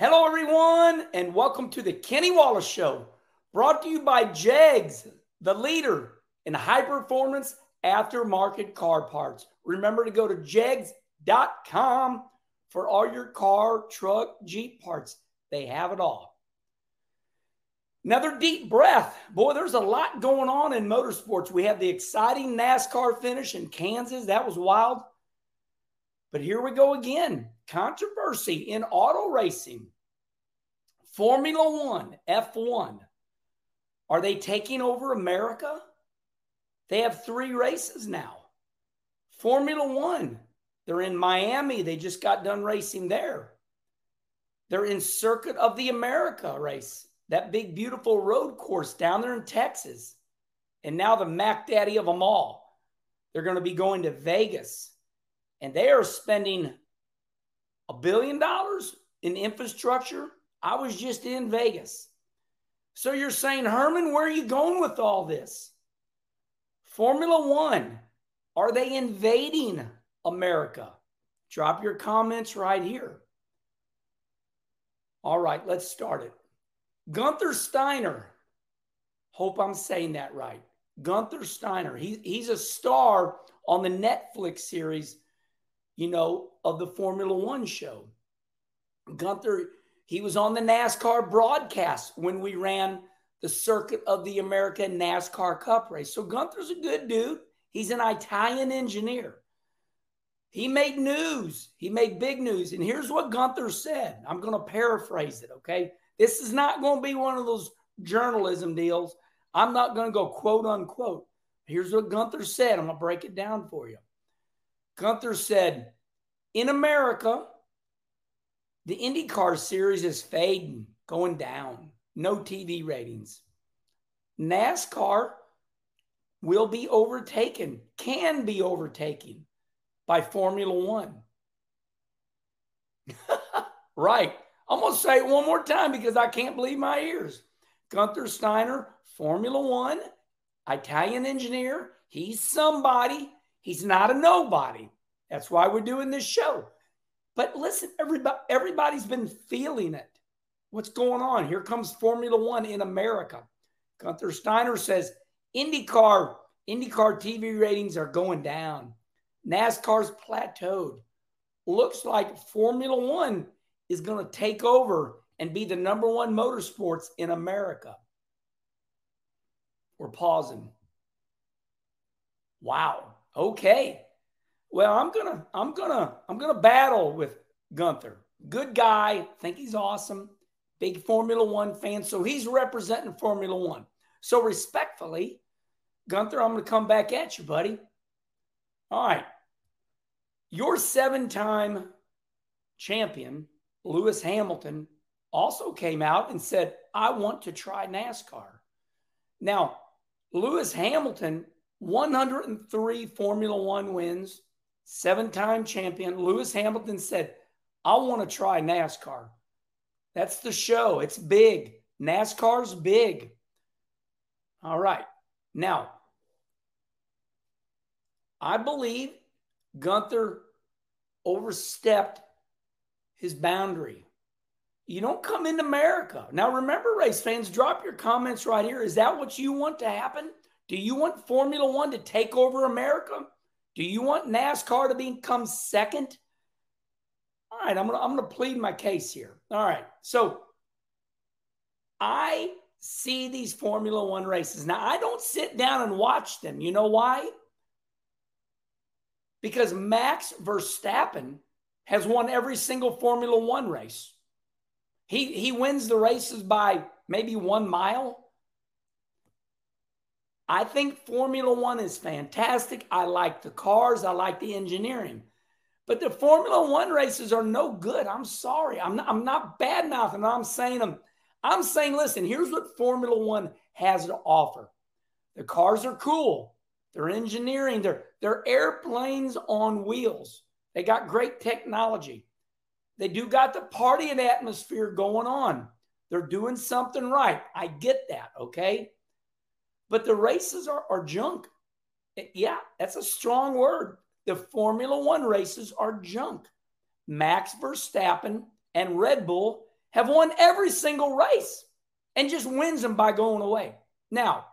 Hello, everyone, and welcome to the Kenny Wallace Show, brought to you by JEGS, the leader in high performance aftermarket car parts. Remember to go to jegs.com for all your car, truck, Jeep parts. They have it all. Another deep breath. Boy, there's a lot going on in motorsports. We have the exciting NASCAR finish in Kansas. That was wild. But here we go again. Controversy in auto racing. Formula One, F1. Are they taking over America? They have three races now. Formula One, they're in Miami. They just got done racing there. They're in Circuit of the America race, that big, beautiful road course down there in Texas. And now the Mac Daddy of them all. They're going to be going to Vegas and they are spending a billion dollars in infrastructure. I was just in Vegas. So you're saying, Herman, where are you going with all this? Formula One, are they invading America? Drop your comments right here. All right, let's start it. Gunther Steiner, hope I'm saying that right. Gunther Steiner, he, he's a star on the Netflix series you know, of the Formula One show. Gunther, he was on the NASCAR broadcast when we ran the circuit of the American NASCAR Cup race. So Gunther's a good dude. He's an Italian engineer. He made news. He made big news. And here's what Gunther said. I'm going to paraphrase it, okay? This is not going to be one of those journalism deals. I'm not going to go quote unquote. Here's what Gunther said. I'm going to break it down for you. Gunther said, in America, the IndyCar series is fading, going down, no TV ratings. NASCAR will be overtaken, can be overtaken by Formula One. right. I'm going to say it one more time because I can't believe my ears. Gunther Steiner, Formula One, Italian engineer. He's somebody. He's not a nobody. That's why we're doing this show. But listen, everybody, everybody's been feeling it. What's going on? Here comes Formula One in America. Gunther Steiner says IndyCar, IndyCar TV ratings are going down. NASCAR's plateaued. Looks like Formula One is going to take over and be the number one motorsports in America. We're pausing. Wow. Okay. Well, I'm gonna, I'm gonna, I'm gonna battle with Gunther. Good guy, think he's awesome. Big Formula One fan, so he's representing Formula One. So respectfully, Gunther, I'm gonna come back at you, buddy. All right, your seven-time champion, Lewis Hamilton, also came out and said, "I want to try NASCAR." Now, Lewis Hamilton, 103 Formula One wins, seven time champion, Lewis Hamilton said, I want to try NASCAR. That's the show. It's big. NASCAR's big. All right. Now, I believe Gunther overstepped his boundary. You don't come into America. Now, remember, race fans, drop your comments right here. Is that what you want to happen? Do you want Formula One to take over America? Do you want NASCAR to become second? All right, I'm gonna I'm gonna plead my case here. All right, so I see these Formula One races. Now I don't sit down and watch them. You know why? Because Max Verstappen has won every single Formula One race. He he wins the races by maybe one mile. I think Formula One is fantastic. I like the cars, I like the engineering. But the Formula One races are no good. I'm sorry. I'm not, I'm not bad mouthing. I'm saying them. I'm saying, listen, here's what Formula One has to offer. The cars are cool. They're engineering. They're, they're airplanes on wheels. They got great technology. They do got the party and atmosphere going on. They're doing something right. I get that. Okay. But the races are, are junk. Eh, yeah, that's a strong word. The Formula One races are junk. Max Verstappen and Red Bull have won every single race and just wins them by going away. Now,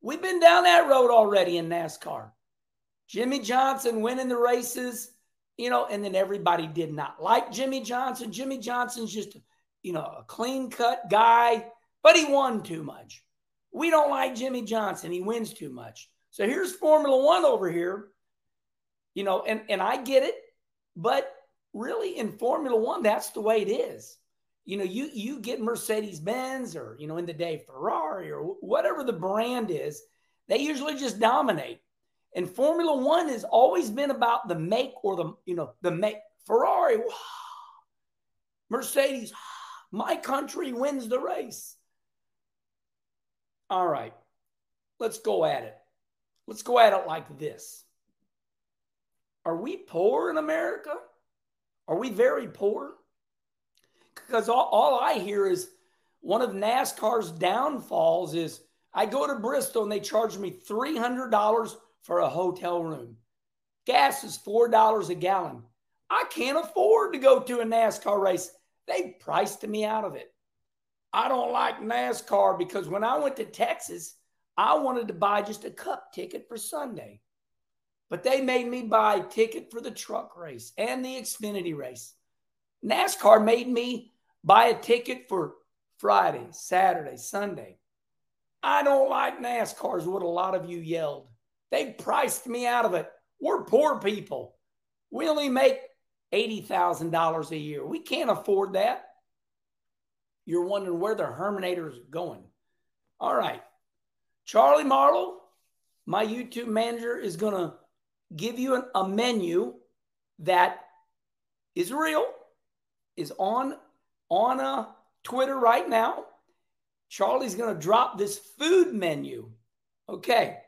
we've been down that road already in NASCAR. Jimmie Johnson winning the races, you know, and then everybody did not like Jimmie Johnson. Jimmie Johnson's just, you know, a clean cut guy, but he won too much. We don't like Jimmie Johnson. He wins too much. So here's Formula One over here, you know, and, and I get it, but really in Formula One, that's the way it is. You know, you you get Mercedes Benz or you know in the day Ferrari or whatever the brand is, they usually just dominate. And Formula One has always been about the make or the you know the make. Ferrari, Mercedes, my country wins the race. All right, let's go at it. Let's go at it like this. Are we poor in America? Are we very poor? Because all, all I hear is one of NASCAR's downfalls is I go to Bristol and they charge me $300 for a hotel room. Gas is $4 a gallon. I can't afford to go to a NASCAR race. They priced me out of it. I don't like NASCAR because when I went to Texas, I wanted to buy just a cup ticket for Sunday. But they made me buy a ticket for the truck race and the Xfinity race. NASCAR made me buy a ticket for Friday, Saturday, Sunday. I don't like NASCAR, is what a lot of you yelled. They priced me out of it. We're poor people. We only make $80,000 a year. We can't afford that. You're wondering where the Herminator is going. All right. Charlie Marlow, my YouTube manager, is going to give you an, a menu that is real, is on on uh, Twitter right now. Charlie's going to drop this food menu. Okay,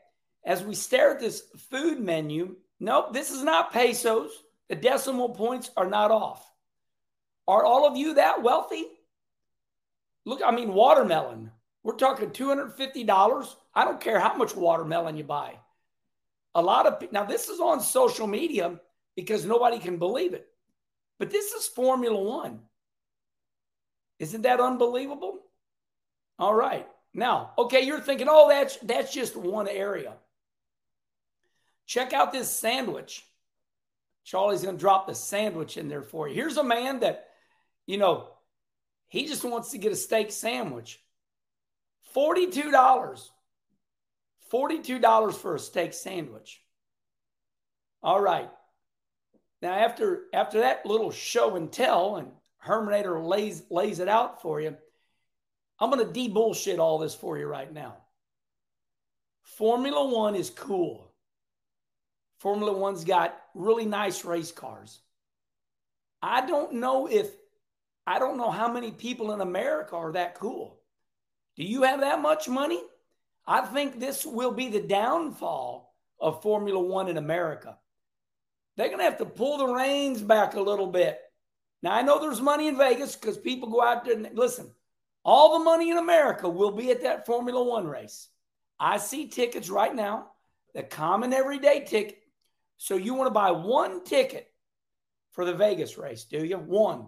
as we stare at this food menu, nope, this is not pesos. The decimal points are not off. Are all of you that wealthy? Look, I mean, watermelon. We're talking $250. I don't care how much watermelon you buy a lot of now this is on social media because nobody can believe it. But this is Formula One. Isn't that unbelievable? All right. Now, okay, you're thinking, oh, that's that's just one area. Check out this sandwich. Charlie's to drop the sandwich in there for you. Here's a man that, you know, he just wants to get a steak sandwich. $42. $42 for a steak sandwich. All right. Now, after after that little show and tell, and Herminator lays lays it out for you, I'm going to de-bullshit all this for you right now. Formula One is cool. Formula One's got really nice race cars. I don't know if I don't know how many people in America are that cool. Do you have that much money? I think this will be the downfall of Formula One in America. They're going to have to pull the reins back a little bit. Now, I know there's money in Vegas because people go out there and listen, all the money in America will be at that Formula One race. I see tickets right now, the common everyday ticket. So you want to buy one ticket for the Vegas race, do you? One.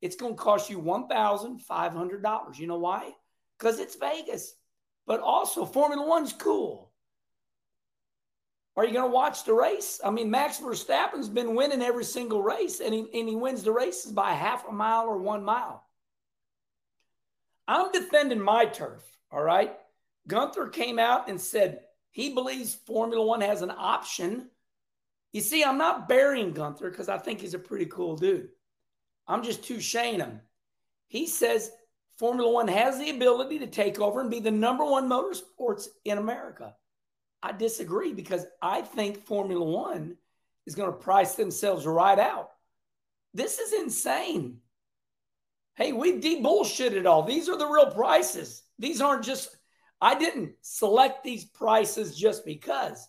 It's going to cost you $1,500. You know why? Because it's Vegas but also Formula One's cool. Are you going to watch the race? I mean, Max Verstappen's been winning every single race, and he, and he wins the races by half a mile or one mile. I'm defending my turf, all right? Gunther came out and said he believes Formula One has an option. You see, I'm not burying Gunther because I think he's a pretty cool dude. I'm just too shaying him. He says Formula One has the ability to take over and be the number one motorsports in America. I disagree because I think Formula One is going to price themselves right out. This is insane. Hey, we de bullshitted all. These are the real prices. These aren't just, I didn't select these prices just because.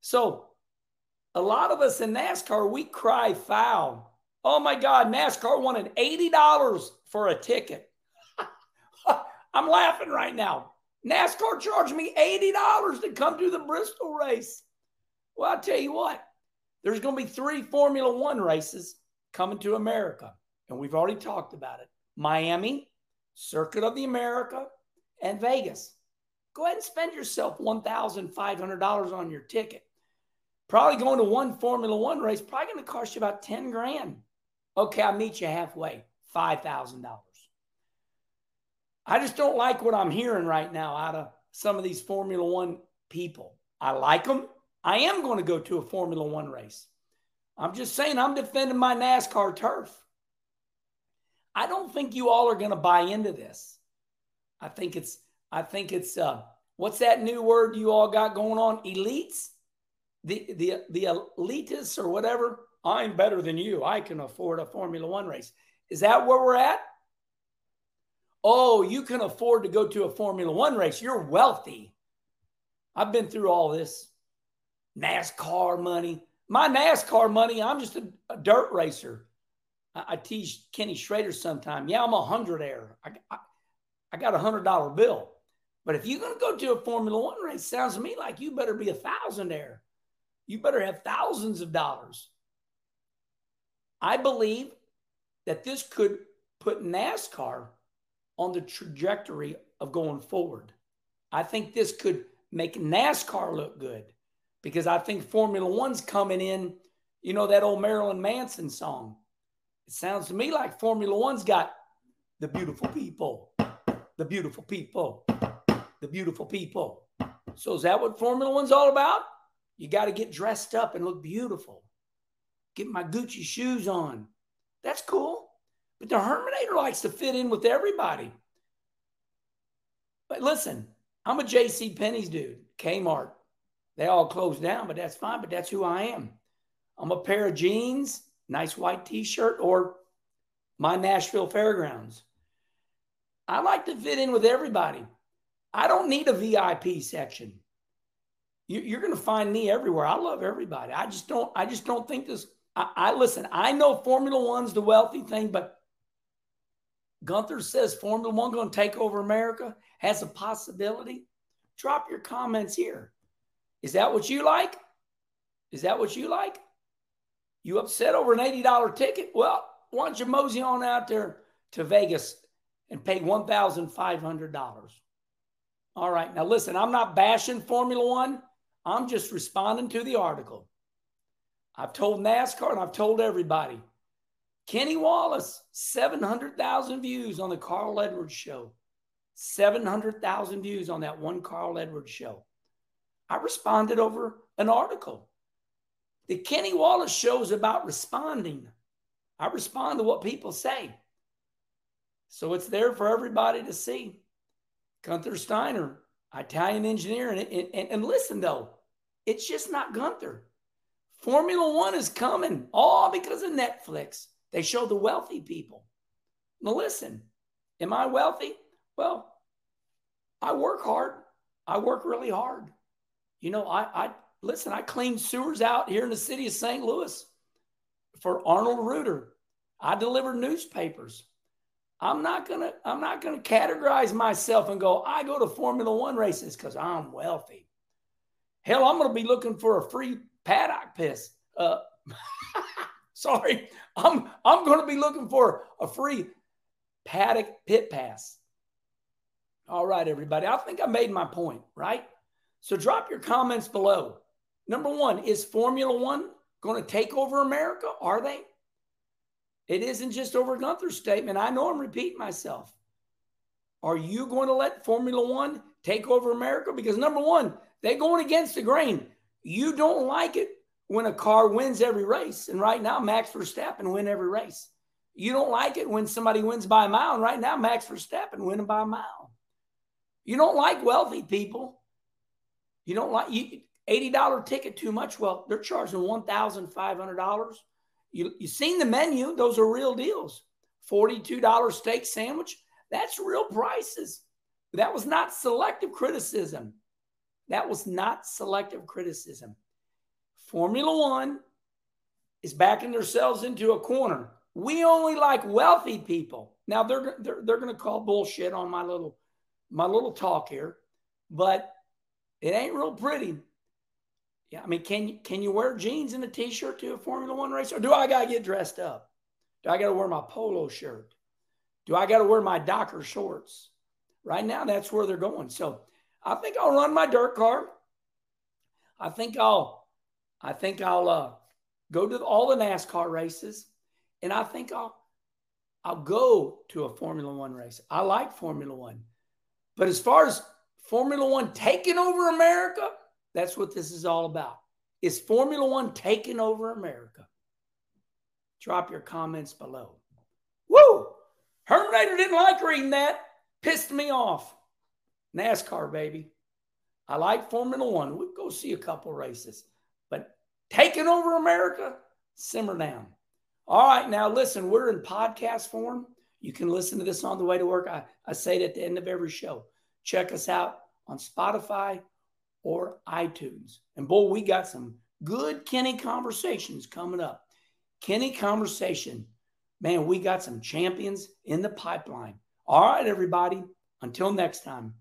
So, a lot of us in NASCAR, we cry foul. Oh my God, NASCAR wanted $80 for a ticket. I'm laughing right now. NASCAR charged me $80 to come to the Bristol race. Well, I'll tell you what, there's going to be three Formula One races coming to America. and we've already talked about it Miami, Circuit of the America, and Vegas. Go ahead and spend yourself $1,500 on your ticket. Probably going to one Formula One race, probably going to cost you about 10 grand. Okay, I'll meet you halfway, $5,000. I just don't like what I'm hearing right now out of some of these Formula One people. I like them. I am going to go to a Formula One race. I'm just saying, I'm defending my NASCAR turf. I don't think you all are going to buy into this. I think it's, I think it's, uh, what's that new word you all got going on? Elites? The, the, the elitists or whatever. I'm better than you. I can afford a Formula One race. Is that where we're at? Oh, you can afford to go to a Formula One race. You're wealthy. I've been through all this NASCAR money. My NASCAR money, I'm just a, a dirt racer. I, I, tease Kenny Schrader sometime. Yeah, I'm a hundred air. I, I, I got a hundred dollar bill. But if you're going to go to a Formula One race, sounds to me like you better be a thousand air. You better have thousands of dollars. I believe that this could put NASCAR on the trajectory of going forward. I think this could make NASCAR look good because I think Formula One's coming in. You know that old Marilyn Manson song? It sounds to me like Formula One's got the beautiful people, the beautiful people, the beautiful people. So is that what Formula One's all about? You got to get dressed up and look beautiful. Get my Gucci shoes on. That's cool. But the Herminator likes to fit in with everybody. But listen, I'm a J.C. Penney's dude, Kmart. They all closed down, but that's fine. But that's who I am. I'm a pair of jeans, nice white T-shirt, or my Nashville Fairgrounds. I like to fit in with everybody. I don't need a VIP section. You, are going to find me everywhere. I love everybody. I just don't. I just don't think this. I, I listen. I know Formula One's the wealthy thing, but Gunther says Formula One going to take over America has a possibility. Drop your comments here. Is that what you like? Is that what you like? You upset over an $80 ticket? Well, why don't you mosey on out there to Vegas and pay $1,500? All right. Now, listen, I'm not bashing Formula One. I'm just responding to the article. I've told NASCAR and I've told everybody Kenny Wallace, 700,000 views on the Carl Edwards show. 700,000 views on that one Carl Edwards show. I responded over an article. The Kenny Wallace show is about responding. I respond to what people say. So it's there for everybody to see. Gunther Steiner, Italian engineer. And, and, and listen, though, it's just not Gunther. Formula One is coming all because of Netflix. They show the wealthy people. Now, listen, am I wealthy? Well, I work hard. I work really hard. You know, I, I listen, I clean sewers out here in the city of St. Louis for Arnold Reuter. I deliver newspapers. I'm not gonna I'm not gonna categorize myself and go, I go to Formula One races because I'm wealthy. Hell, I'm gonna be looking for a free paddock piss. Uh, Sorry, I'm I'm going to be looking for a free paddock pit pass. All right, everybody. I think I made my point, right? So drop your comments below. Number one, is Formula One going to take over America? Are they? It isn't just over Gunther's statement. I know I'm repeating myself. Are you going to let Formula One take over America? Because number one, they're going against the grain. You don't like it when a car wins every race. And right now, Max Verstappen win every race. You don't like it when somebody wins by a mile. And right now, Max Verstappen winning by a mile. You don't like wealthy people. You don't like you, $80 ticket too much. Well, they're charging $1,500. You, you seen the menu. Those are real deals. $42 steak sandwich. That's real prices. That was not selective criticism. That was not selective criticism. Formula One is backing themselves into a corner. We only like wealthy people. Now they're they're, they're going to call bullshit on my little my little talk here, but it ain't real pretty. Yeah, I mean, can you can you wear jeans and a t-shirt to a Formula One race, or do I gotta get dressed up? Do I got to wear my polo shirt? Do I got to wear my Docker shorts? Right now, that's where they're going. So I think I'll run my dirt car. I think I'll, I think I'll uh, go to all the NASCAR races, and I think I'll, I'll go to a Formula One race. I like Formula One, but as far as Formula One taking over America, that's what this is all about. Is Formula One taking over America? Drop your comments below. Woo! Herminator didn't like reading that. Pissed me off. NASCAR, baby. I like Formula One. We'll go see a couple races. But taking over America, simmer down. All right, now listen, we're in podcast form. You can listen to this on the way to work. I, I say it at the end of every show. Check us out on Spotify or iTunes. And boy, we got some good Kenny conversations coming up. Kenny conversation. Man, we got some champions in the pipeline. All right, everybody. Until next time.